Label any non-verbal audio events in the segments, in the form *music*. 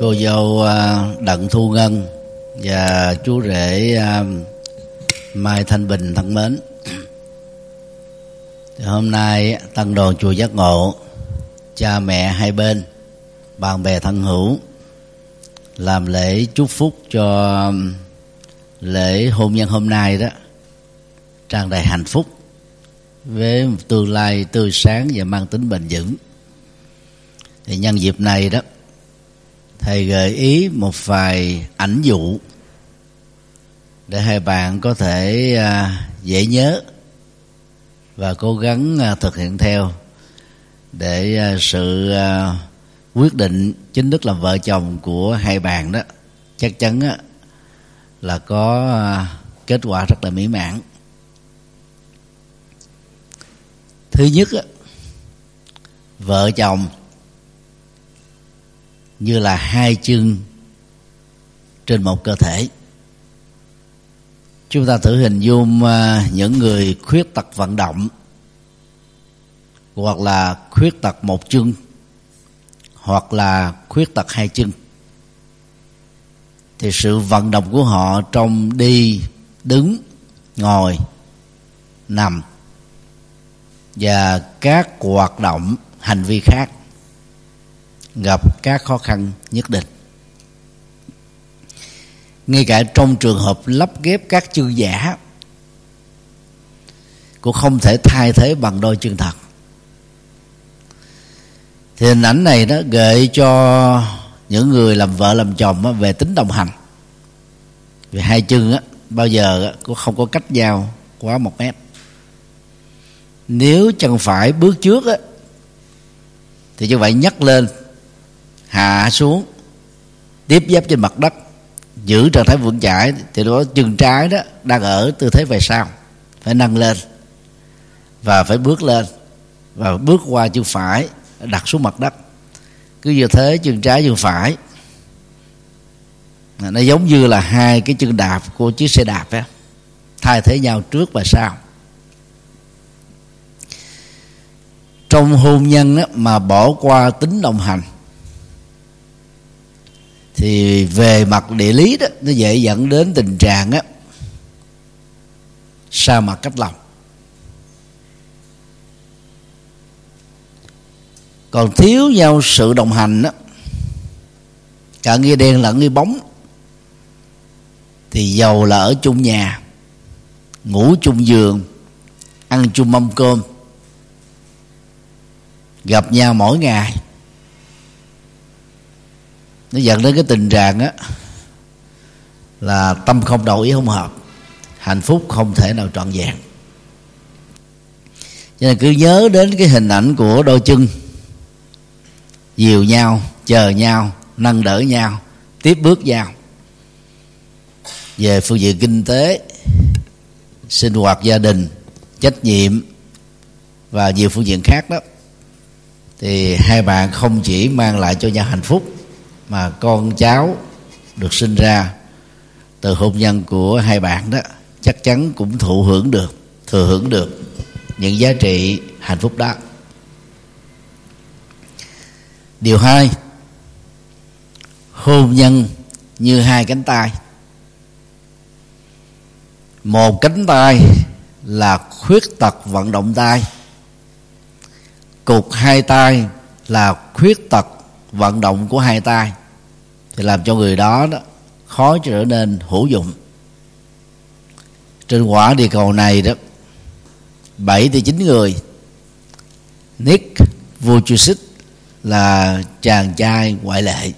cô dâu à, đặng thu ngân và chú rể à, mai thanh bình thân mến. Thì hôm nay tăng đoàn chùa giác ngộ, cha mẹ hai bên, bạn bè thân hữu, làm lễ chúc phúc cho lễ hôn nhân hôm nay đó, tràn đầy hạnh phúc với một tương lai tươi sáng và mang tính bền vững. Thì nhân dịp này đó thầy gợi ý một vài ảnh dụ để hai bạn có thể à, dễ nhớ và cố gắng à, thực hiện theo để à, sự quyết định chính thức làm vợ chồng của hai bạn đó chắc chắn là có kết quả rất là mỹ mãn. Thứ nhất vợ chồng như là hai chân trên một cơ thể. Chúng ta thử hình dung à, những người khuyết tật vận động hoặc là khuyết tật một chân hoặc là khuyết tật hai chân thì sự vận động của họ trong đi, đứng, ngồi, nằm và các hoạt động, hành vi khác gặp các khó khăn nhất định. Ngay cả trong trường hợp lắp ghép các chân giả cũng không thể thay thế bằng đôi chân thật. Thì hình ảnh này nó gợi cho những người làm vợ làm chồng về tính đồng hành. Vì hai chân á, bao giờ cũng không có cách giao quá một mét. Nếu chân phải bước trước á, thì như vậy nhấc lên hạ xuống tiếp giáp trên mặt đất giữ trạng thái vững chãi thì đó chân trái đó đang ở tư thế về sau phải nâng lên và phải bước lên và bước qua chân phải đặt xuống mặt đất. Cứ như thế chân trái chân phải nó giống như là hai cái chân đạp của chiếc xe đạp ấy thay thế nhau trước và sau. Trong hôn nhân á, mà bỏ qua tính đồng hành thì về mặt địa lý đó, nó dễ dẫn đến tình trạng á, sa mạc cách lòng. Còn thiếu nhau sự đồng hành đó cả nghi đen lẫn nghi bóng, thì giàu là ở chung nhà, ngủ chung giường, ăn chung mâm cơm, gặp nhau mỗi ngày nó dẫn đến cái tình trạng á, là tâm không đầu ý không hợp, hạnh phúc không thể nào trọn vẹn. Cho nên cứ nhớ đến cái hình ảnh của đôi chân, dìu nhau, chờ nhau, nâng đỡ nhau, tiếp bước nhau. Về phương diện kinh tế, sinh hoạt gia đình, trách nhiệm và nhiều phương diện khác đó, thì hai bạn không chỉ mang lại cho nhau hạnh phúc mà con cháu được sinh ra từ hôn nhân của hai bạn đó, chắc chắn cũng thụ hưởng được, thừa hưởng được những giá trị hạnh phúc đó. Điều hai, hôn nhân như hai cánh tay. Một cánh tay là khuyết tật vận động tay, cục hai tay là khuyết tật vận động của hai tay thì làm cho người đó, đó khó trở nên hữu dụng. Trên quả địa cầu này đó bảy tới chín người Nick Vujicic là chàng trai ngoại lệ.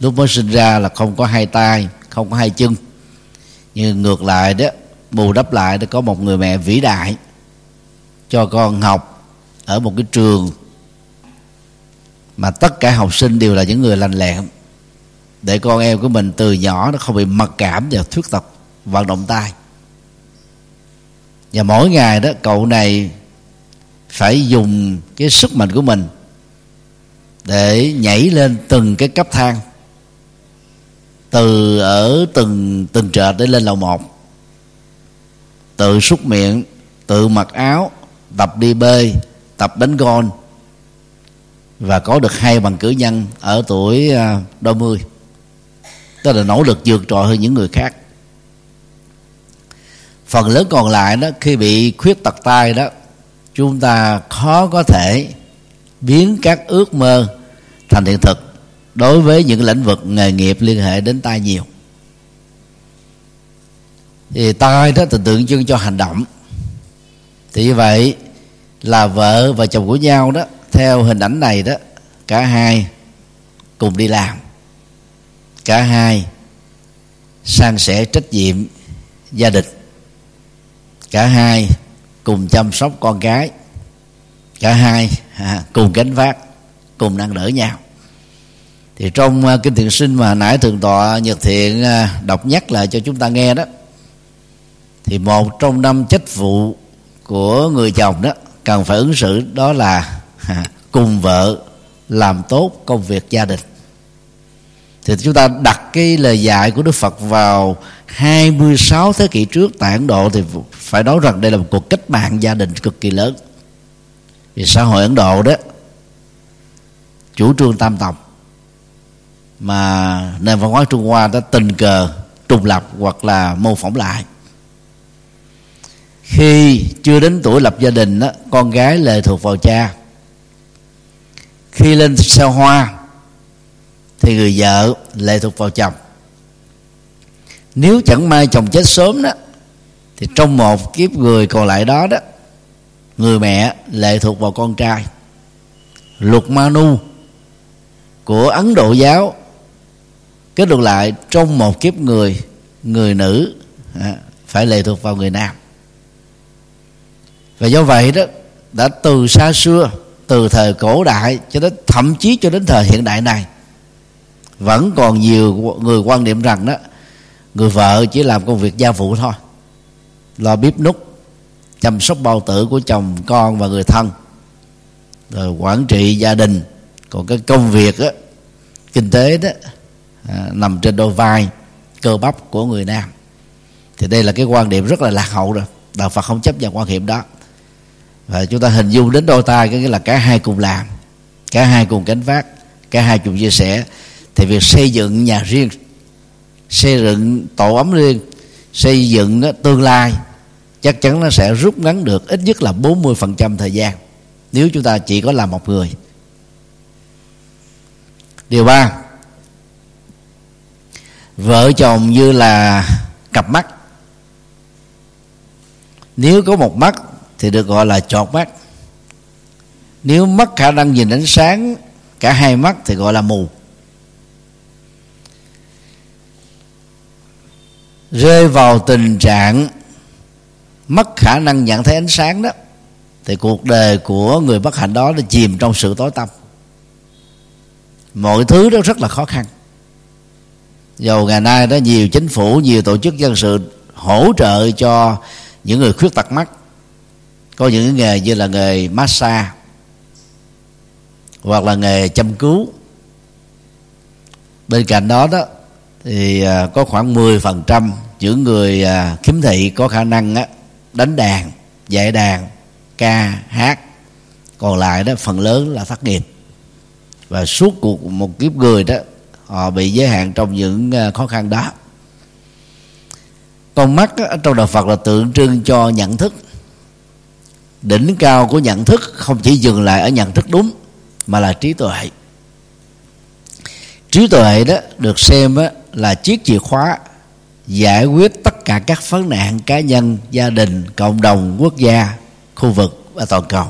Lúc mới sinh ra là không có hai tay không có hai chân. Nhưng ngược lại đó bù đắp lại đó có một người mẹ vĩ đại cho con học ở một cái trường mà tất cả học sinh đều là những người lành lẹn để con em của mình từ nhỏ nó không bị mặc cảm và thuyết tật vận động tay. Và mỗi ngày đó, cậu này phải dùng cái sức mạnh của mình để nhảy lên từng cái cấp thang, từ ở từng từng trệt để lên lầu một. Tự xúc miệng, tự mặc áo, tập đi bơi, tập đánh gôn và có được hai bằng cử nhân ở tuổi à, đôi mươi tức là nỗ lực vượt trội hơn những người khác. Phần lớn còn lại đó, khi bị khuyết tật tay đó, chúng ta khó có thể biến các ước mơ thành hiện thực đối với những lĩnh vực nghề nghiệp liên hệ đến tay nhiều. Thì tay đó thì tượng trưng cho hành động. Thì như vậy là vợ và chồng của nhau đó, theo hình ảnh này đó, cả hai cùng đi làm cả hai san sẻ trách nhiệm gia đình. Cả hai cùng chăm sóc con cái. Cả hai à, cùng gánh vác cùng nâng đỡ nhau. Thì trong uh, kinh thiện sinh mà nãy thượng tọa nhật thiện uh, đọc nhắc lại cho chúng ta nghe đó thì một trong năm trách vụ của người chồng đó cần phải ứng xử đó là à, cùng vợ làm tốt công việc gia đình thì chúng ta đặt cái lời dạy của Đức Phật vào 26 thế kỷ trước tại Ấn Độ thì phải nói rằng đây là một cuộc cách mạng gia đình cực kỳ lớn. Vì xã hội Ấn Độ đó chủ trương tam tộc mà nền văn hóa Trung Hoa đã tình cờ trùng lập hoặc là mô phỏng lại. Khi chưa đến tuổi lập gia đình đó, con gái lệ thuộc vào cha. Khi lên xe hoa thì người vợ lệ thuộc vào chồng. Nếu chẳng may chồng chết sớm đó, thì trong một kiếp người còn lại đó đó, người mẹ lệ thuộc vào con trai. Luật manu của ấn độ giáo kết luận lại trong một kiếp người người nữ à, phải lệ thuộc vào người nam. Và do vậy đó, đã từ xa xưa, từ thời cổ đại cho đến, thậm chí cho đến thời hiện đại này vẫn còn nhiều người quan niệm rằng đó người vợ chỉ làm công việc gia vụ thôi. Lo bếp nút chăm sóc bao tử của chồng con và người thân. Rồi quản trị gia đình. Còn cái công việc đó, kinh tế đó à, nằm trên đôi vai cơ bắp của người nam. Thì đây là cái quan điểm rất là lạc hậu rồi. Đạo phật không chấp nhận quan điểm đó. Và chúng ta hình dung đến đôi tay có nghĩa là cả hai cùng làm cả hai cùng gánh vác cả hai cùng chia sẻ thì việc xây dựng nhà riêng, xây dựng tổ ấm riêng, xây dựng tương lai, chắc chắn nó sẽ rút ngắn được ít nhất là 40% thời gian, nếu chúng ta chỉ có làm một người. Điều ba, vợ chồng như là cặp mắt. Nếu có một mắt thì được gọi là chọt mắt. Nếu mất khả năng nhìn ánh sáng, cả hai mắt thì gọi là mù. Rơi vào tình trạng mất khả năng nhận thấy ánh sáng đó, thì cuộc đời của người bất hạnh đó là chìm trong sự tối tăm. Mọi thứ đó rất là khó khăn. Dầu ngày nay đó nhiều chính phủ, nhiều tổ chức dân sự hỗ trợ cho những người khuyết tật mắt, có những nghề như là nghề massage hoặc là nghề chăm cứu. Bên cạnh đó đó thì à, có khoảng 10% những người à, khiếm thị có khả năng á, đánh đàn dạy đàn ca hát. Còn lại đó phần lớn là thất nghiệp. Và suốt cuộc một kiếp người đó họ bị giới hạn trong những à, khó khăn đó. Con mắt trong đạo Phật là tượng trưng cho nhận thức. Đỉnh cao của nhận thức không chỉ dừng lại ở nhận thức đúng mà là trí tuệ. Trí tuệ đó được xem á, là chiếc chìa khóa giải quyết tất cả các vấn nạn cá nhân gia đình cộng đồng quốc gia khu vực và toàn cầu.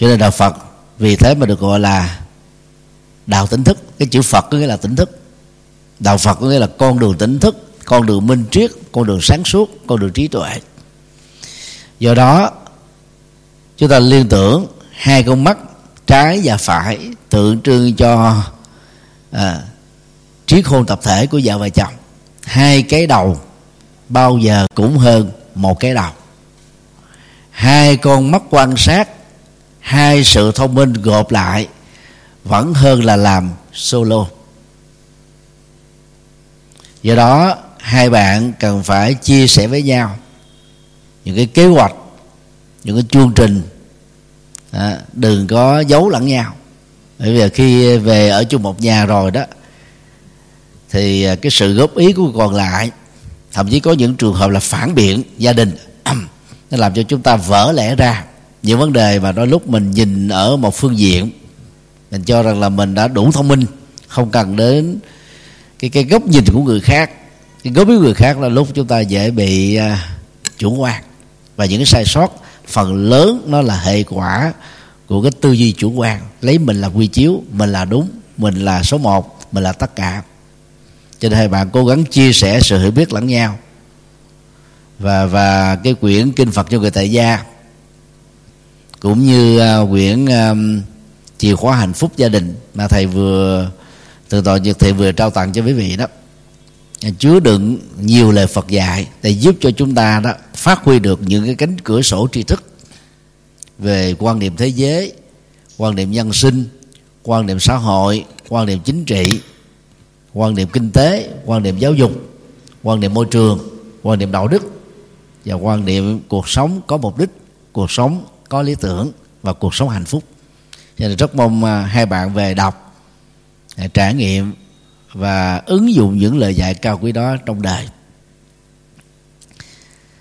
Cho nên đạo phật vì thế mà được gọi là đạo tỉnh thức. Cái chữ phật có nghĩa là tỉnh thức. Đạo phật có nghĩa là con đường tỉnh thức con đường minh triết con đường sáng suốt con đường trí tuệ. Do đó chúng ta liên tưởng hai con mắt trái và phải tượng trưng cho à, trí khôn tập thể của vợ và chồng. Hai cái đầu bao giờ cũng hơn một cái đầu. Hai con mắt quan sát hai sự thông minh gộp lại vẫn hơn là làm solo. Do đó hai bạn cần phải chia sẻ với nhau những cái kế hoạch những cái chương trình à, đừng có giấu lẫn nhau. Bởi vì khi về ở chung một nhà rồi đó thì à, cái sự góp ý của còn lại thậm chí có những trường hợp là phản biện gia đình. *clears throat* Nó làm cho chúng ta vỡ lẽ ra những vấn đề mà đôi lúc mình nhìn ở một phương diện. Mình cho rằng là mình đã đủ thông minh không cần đến cái cái góc nhìn của người khác. Cái góc ý người khác là lúc chúng ta dễ bị uh, chủ quan. Và những cái sai sót phần lớn nó là hệ quả của cái tư duy chủ quan. Lấy mình là quy chiếu mình là đúng mình là số một mình là tất cả cho nên hai bạn cố gắng chia sẻ sự hiểu biết lẫn nhau. Và và cái quyển kinh Phật cho người tại gia cũng như uh, quyển uh, chìa khóa hạnh phúc gia đình mà thầy vừa từ tội nhật thầy vừa trao tặng cho quý vị đó. À, chứa đựng nhiều lời Phật dạy để giúp cho chúng ta đó phát huy được những cái cánh cửa sổ tri thức về quan niệm thế giới quan niệm nhân sinh quan niệm xã hội quan niệm chính trị quan niệm kinh tế, quan niệm giáo dục, quan niệm môi trường, quan niệm đạo đức và quan niệm cuộc sống có mục đích, cuộc sống có lý tưởng và cuộc sống hạnh phúc. Cho nên rất mong à, hai bạn về đọc à, trải nghiệm và ứng dụng những lời dạy cao quý đó trong đời.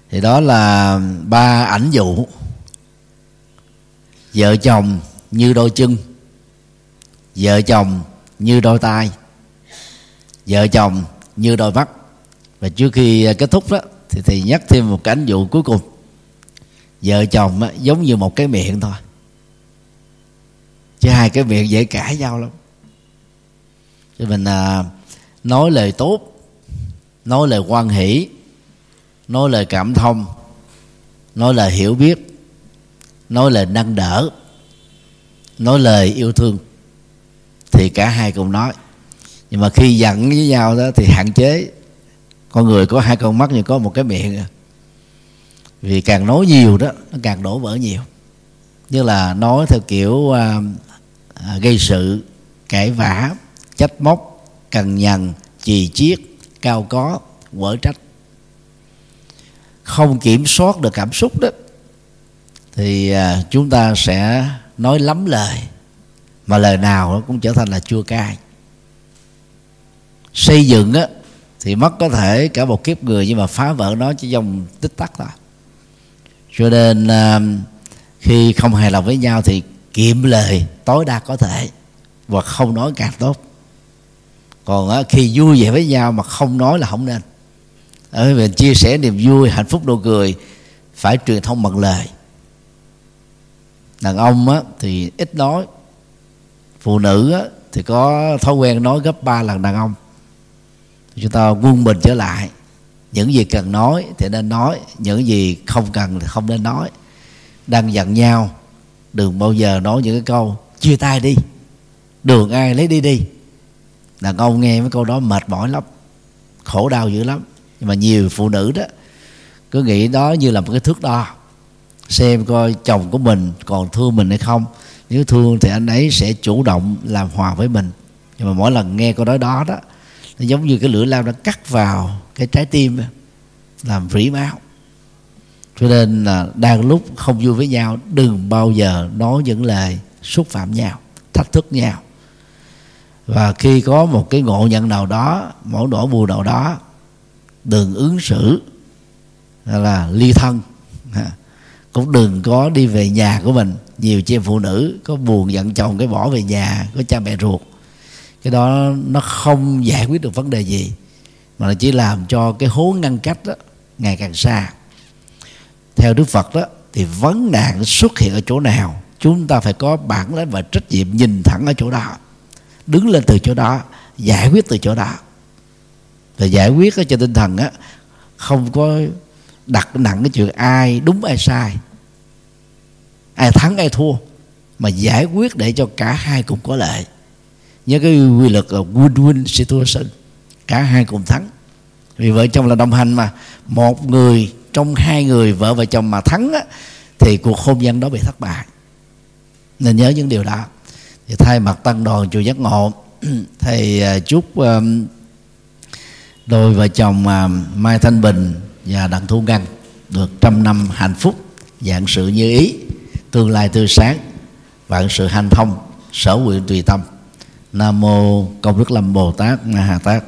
Thì đó là ba ảnh dụ. Vợ chồng như đôi chân, vợ chồng như đôi tay vợ chồng như đôi mắt. Và trước khi à, kết thúc đó thì thầy nhắc thêm một cái ánh dụ cuối cùng. Vợ chồng á, giống như một cái miệng thôi. Chứ hai cái miệng dễ cãi nhau lắm. Cho mình à, nói lời tốt nói lời quan hỷ nói lời cảm thông nói lời hiểu biết nói lời nâng đỡ nói lời yêu thương thì cả hai cùng nói nhưng mà khi giận với nhau đó thì hạn chế. Con người có hai con mắt nhưng có một cái miệng. Vì càng nói nhiều đó nó càng đổ vỡ nhiều. Như là nói theo kiểu à, à, gây sự cãi vã trách móc cằn nhằn chì chiết cao có quở trách. Không kiểm soát được cảm xúc đó thì à, chúng ta sẽ nói lắm lời. Mà lời nào nó cũng trở thành là chua cay xây dựng á thì mất có thể cả một kiếp người nhưng mà phá vỡ nó chỉ trong tích tắc thôi. Cho nên à, khi không hài lòng với nhau thì kiệm lời tối đa có thể và không nói càng tốt. Còn khi vui vẻ với nhau mà không nói là không nên. Ở mình chia sẻ niềm vui hạnh phúc nụ cười phải truyền thông bằng lời. Đàn ông á, thì ít nói phụ nữ á, thì có thói quen nói gấp ba lần đàn ông chúng ta quân bình trở lại. Những gì cần nói thì nên nói, những gì không cần thì không nên nói. Đang giận nhau, đừng bao giờ nói những cái câu, chia tay đi, đường ai lấy đi đi. Đàn ông nghe mấy câu đó mệt mỏi lắm, khổ đau dữ lắm. Nhưng mà nhiều phụ nữ đó, cứ nghĩ đó như là một cái thước đo. Xem coi chồng của mình còn thương mình hay không. Nếu thương thì anh ấy sẽ chủ động làm hòa với mình. Nhưng mà mỗi lần nghe câu nói đó đó nó giống như cái lưỡi lao nó cắt vào cái trái tim làm rỉ máu. Cho nên là đang lúc không vui với nhau, đừng bao giờ nói những lời xúc phạm nhau, thách thức nhau. Và khi có một cái ngộ nhận nào đó mỗi nỗi buồn nào đó, đừng ứng xử là ly thân. *laughs* Cũng đừng có đi về nhà của mình. Nhiều chị em phụ nữ có buồn giận chồng, cái bỏ về nhà, có cha mẹ ruột cái đó nó không giải quyết được vấn đề gì, mà nó chỉ làm cho cái hố ngăn cách đó ngày càng xa. Theo đức phật đó, thì vấn nạn xuất hiện ở chỗ nào, chúng ta phải có bản lĩnh và trách nhiệm nhìn thẳng ở chỗ đó, đứng lên từ chỗ đó, giải quyết từ chỗ đó. Và giải quyết ở trên tinh thần á, không có đặt nặng cái chuyện ai đúng ai sai, ai thắng ai thua, mà giải quyết để cho cả hai cùng có lợi nhớ cái quy luật là win-win situation. Cả hai cùng thắng. Vì vợ chồng là đồng hành mà. Một người trong hai người vợ và chồng mà thắng á, thì cuộc hôn nhân đó bị thất bại. Nên nhớ những điều đó. Thì thay mặt tăng đoàn chùa giác ngộ *clears throat* thầy à, chúc à, đôi vợ chồng à, mai thanh bình và đặng thu ngân được trăm năm hạnh phúc dạng sự như ý tương lai tươi sáng vạn sự hanh thông sở nguyện tùy tâm nam mô công đức lâm bồ tát ma hà tát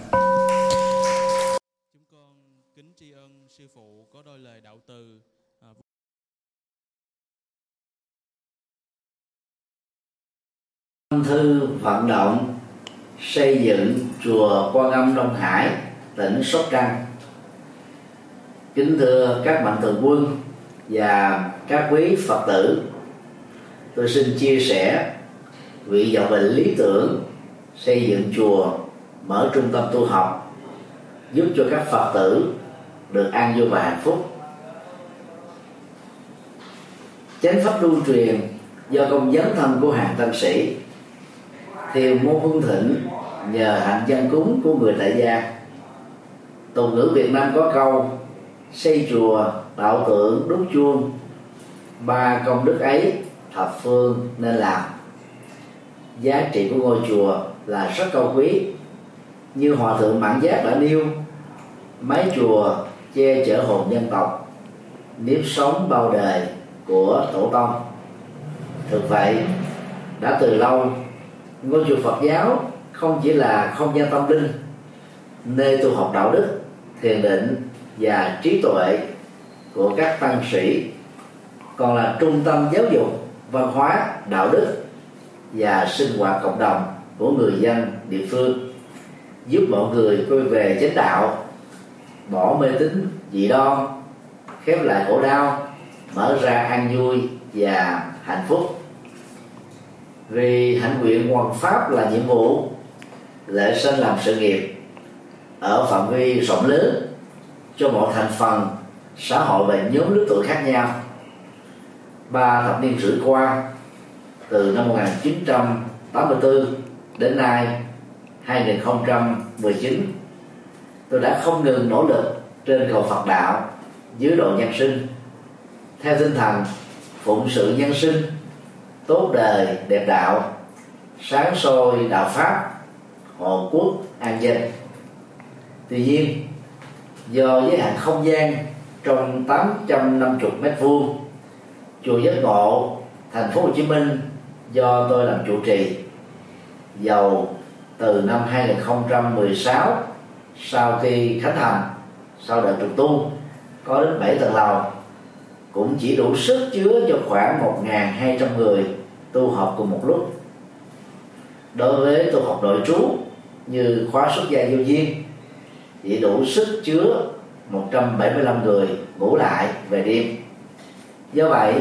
chúng con kính tri ân sư phụ có đôi lời đạo từ thư vận động xây dựng chùa Quan Âm Đông Hải, tỉnh Sóc Trăng. Kính thưa các mạnh thường quân và các quý Phật tử, tôi xin chia sẻ vị vọng về lý tưởng xây dựng chùa, mở trung tâm tu học, giúp cho các Phật tử được an vui và hạnh phúc. Chánh pháp lưu truyền do công dấn thân của hàng tăng sĩ theo môn hương thịnh nhờ hạnh dân cúng của người tại gia. Tục ngữ việt nam có câu xây chùa tạo tượng đúc chuông. Ba công đức ấy thập phương nên làm. Giá trị của ngôi chùa là rất cao quý. Như hòa thượng mãn giác đã nêu mái chùa che chở hồn dân tộc, nếp sống bao đời của tổ tông. Thực vậy, đã từ lâu, ngôi chùa Phật giáo không chỉ là không gian tâm linh, nơi tu học đạo đức, thiền định và trí tuệ của các tăng sĩ, còn là trung tâm giáo dục, văn hóa, đạo đức và sinh hoạt cộng đồng của người dân địa phương, giúp mọi người quay về chánh đạo, bỏ mê tín dị đoan, khép lại khổ đau, mở ra an vui và hạnh phúc. Vì hạnh nguyện hoàn pháp là nhiệm vụ, lễ sinh làm sự nghiệp, ở phạm vi rộng lớn, cho mọi thành phần, xã hội và nhóm lứa tuổi khác nhau. Ba thập niên rưỡi qua, từ năm 1984 đến nay 2019 tôi đã không ngừng nỗ lực trên cầu Phật đạo, dưới độ nhân sinh. Theo tinh thần phụng sự nhân sinh, tốt đời, đẹp đạo, sáng soi đạo pháp, hộ quốc an dân. Tuy nhiên, do giới hạn không gian trong 850 mét vuông, chùa giác ngộ, thành phố Hồ Chí Minh do tôi làm chủ trì giàu từ năm 2016 sau khi khánh thành, sau đợt trùng tu, có đến 7 tầng lầu. Cũng chỉ đủ sức chứa cho khoảng 1.200 người tu học cùng một lúc. Đối với tu học nội trú như khóa xuất gia vô duyên chỉ đủ sức chứa 175 người ngủ lại về đêm. Do vậy,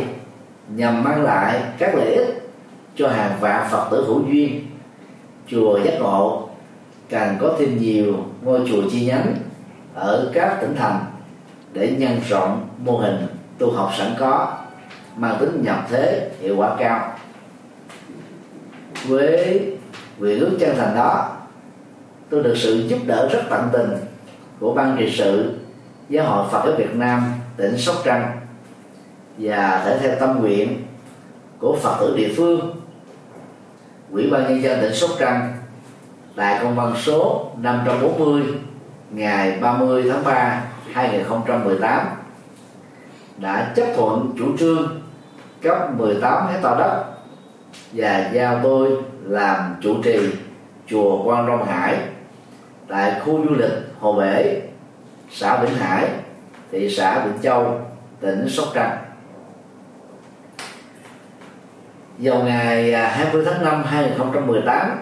nhằm mang lại các lợi ích cho hàng vạn phật tử hữu duyên chùa giác ngộ. Càng có thêm nhiều ngôi chùa chi nhánh ở các tỉnh thành để nhân rộng mô hình tu học sẵn có, mang tính nhập thế, hiệu quả cao. Với nguyện ước chân thành đó, tôi được sự giúp đỡ rất tận tình của ban trị sự, giáo hội Phật giáo Việt Nam, tỉnh Sóc Trăng và thể theo tâm nguyện của Phật tử địa phương. Ủy ban nhân dân tỉnh Sóc Trăng tại công văn số 540 ngày 30 tháng 3 2018 đã chấp thuận chủ trương cấp 18 hecta đất và giao tôi làm chủ trì chùa Quan Long Hải tại khu du lịch Hồ Bể, xã Vĩnh Hải, thị xã Vĩnh Châu, tỉnh Sóc Trăng. Vào ngày à, 20 tháng 5 2018,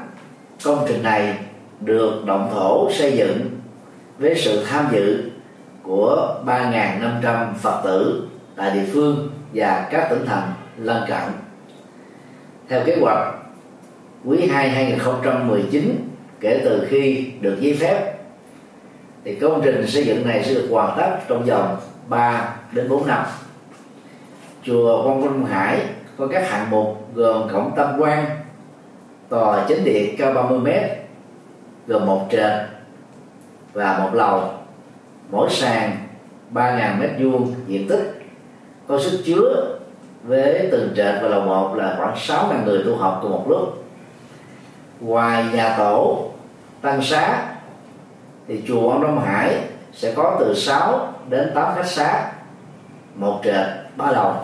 công trình này được động thổ xây dựng với sự tham dự của 3.500 Phật tử tại địa phương và các tỉnh thành lân cận. Theo kế hoạch, quý 2 2019 kể từ khi được giấy phép thì công trình xây dựng này sẽ được hoàn tất trong vòng 3 đến 4 năm. Chùa Quan Quân Hải có các hạng mục gồm cổng tam quan, tòa chính điện cao 30 m gồm một trệt và một lầu. Mỗi sàn 3.000 mét vuông diện tích có sức chứa với từng trệt và lầu một là khoảng 6.000 người tu học cùng một lúc. Ngoài nhà tổ tăng xá thì chùa ông Đông Hải sẽ có từ 6 đến 8 khách xá một trệt ba lầu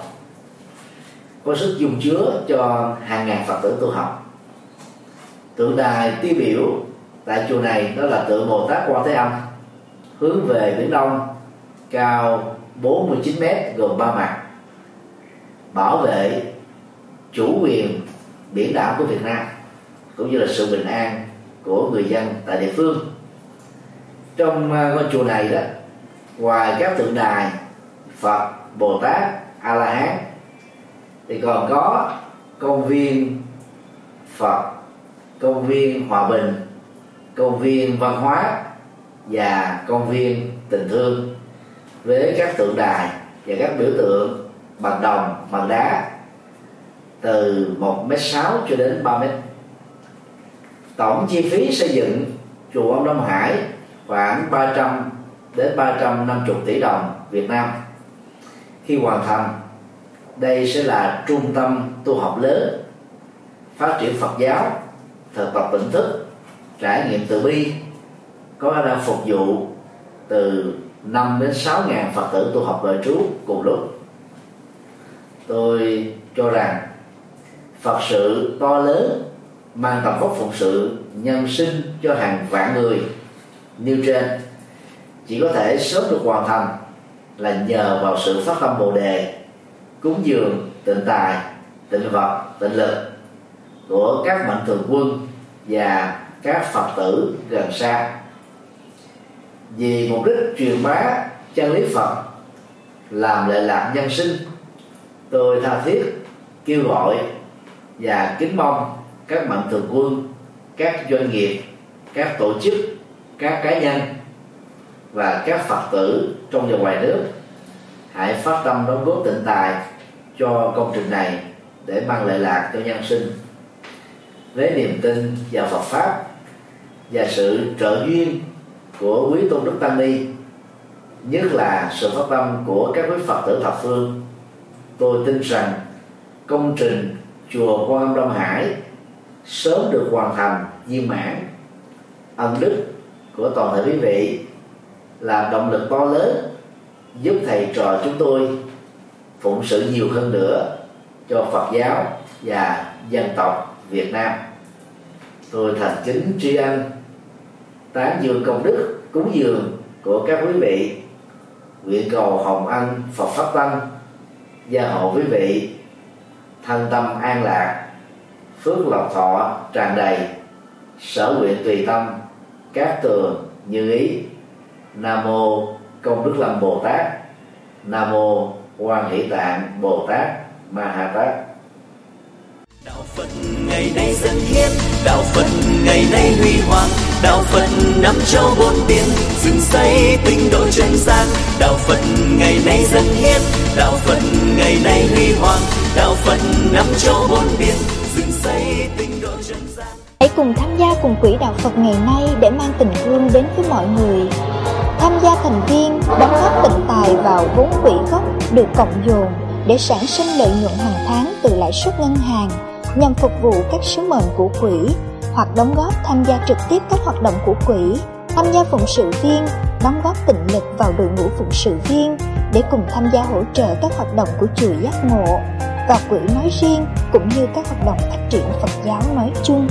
có sức dung chứa cho hàng ngàn phật tử tu học. Tượng đài tiêu biểu tại chùa này đó là tượng Bồ Tát Quan Thế Âm, hướng về biển Đông, cao 49 mét, gồm ba mặt, bảo vệ chủ quyền biển đảo của Việt Nam, cũng như là sự bình an của người dân tại địa phương. Trong à, ngôi chùa này đó, ngoài các tượng đài Phật, Bồ Tát, A La Hán thì còn có công viên Phật, công viên Hòa Bình, công viên văn hóa và công viên tình thương với các tượng đài và các biểu tượng bằng đồng, bằng đá từ 1 m sáu cho đến 3 m tổng chi phí xây dựng chùa ông Đông Hải khoảng 300 đến 350 tỷ đồng Việt Nam khi hoàn thành đây sẽ là trung tâm tu học lớn, phát triển Phật giáo, thực tập tỉnh thức, trải nghiệm từ bi, có khả năng phục vụ từ 5 đến 6 ngàn Phật tử tu học đời trú cùng lúc. Tôi cho rằng Phật sự to lớn mang tầm vóc phụng sự nhân sinh cho hàng vạn người nêu trên, chỉ có thể sớm được hoàn thành là nhờ vào sự phát tâm bồ đề cúng dường tịnh tài tịnh vật tịnh lực của các mạnh thường quân và các phật tử gần xa. Vì mục đích truyền bá chân lý phật, làm lệ lạc nhân sinh, tôi tha thiết, kêu gọi và kính mong các mạnh thường quân, các doanh nghiệp, các tổ chức, các cá nhân và các phật tử trong và ngoài nước hãy phát tâm đóng góp tịnh tài cho công trình này để mang lợi lạc cho nhân sinh. Với niềm tin vào Phật pháp và sự trợ duyên của quý tôn đức tăng ni, nhất là sự phát tâm của các quý phật tử thập phương, tôi tin rằng công trình chùa quan âm đông hải sớm được hoàn thành viên mãn. Ân đức của toàn thể quý vị là động lực to lớn giúp thầy trò chúng tôi phụng sự nhiều hơn nữa cho Phật giáo và dân tộc Việt Nam. Tôi thành kính tri ân tán dương công đức, cúng dường của các quý vị, nguyện cầu hồng ân Phật pháp tăng gia hộ quý vị, thân tâm an lạc, phước lộc thọ tràn đầy, sở nguyện tùy tâm, các tường như ý. Nam mô công đức lâm bồ tát. Nam mô quan hỷ tạng bồ tát ma ha tát. Đạo phật ngày nay dân hiến đạo phật ngày nay huy hoàng đạo phật năm châu bốn biển dựng xây tinh độ chân gian. Đạo phật ngày nay dân hiến đạo phật ngày nay huy hoàng đạo phật năm châu bốn biển dựng xây tinh độ chân gian. Hãy cùng tham gia cùng quỹ đạo phật ngày nay để mang tình thương đến với mọi người tham gia thành viên, đóng góp tịnh tài vào vốn quỹ gốc được cộng dồn để sản sinh lợi nhuận hàng tháng từ lãi suất ngân hàng nhằm phục vụ các sứ mệnh của quỹ hoặc đóng góp tham gia trực tiếp các hoạt động của quỹ. Tham gia phụng sự viên, đóng góp tịnh lực vào đội ngũ phụng sự viên để cùng tham gia hỗ trợ các hoạt động của chùa giác ngộ. Và quỹ nói riêng cũng như các hoạt động phát triển phật giáo nói chung.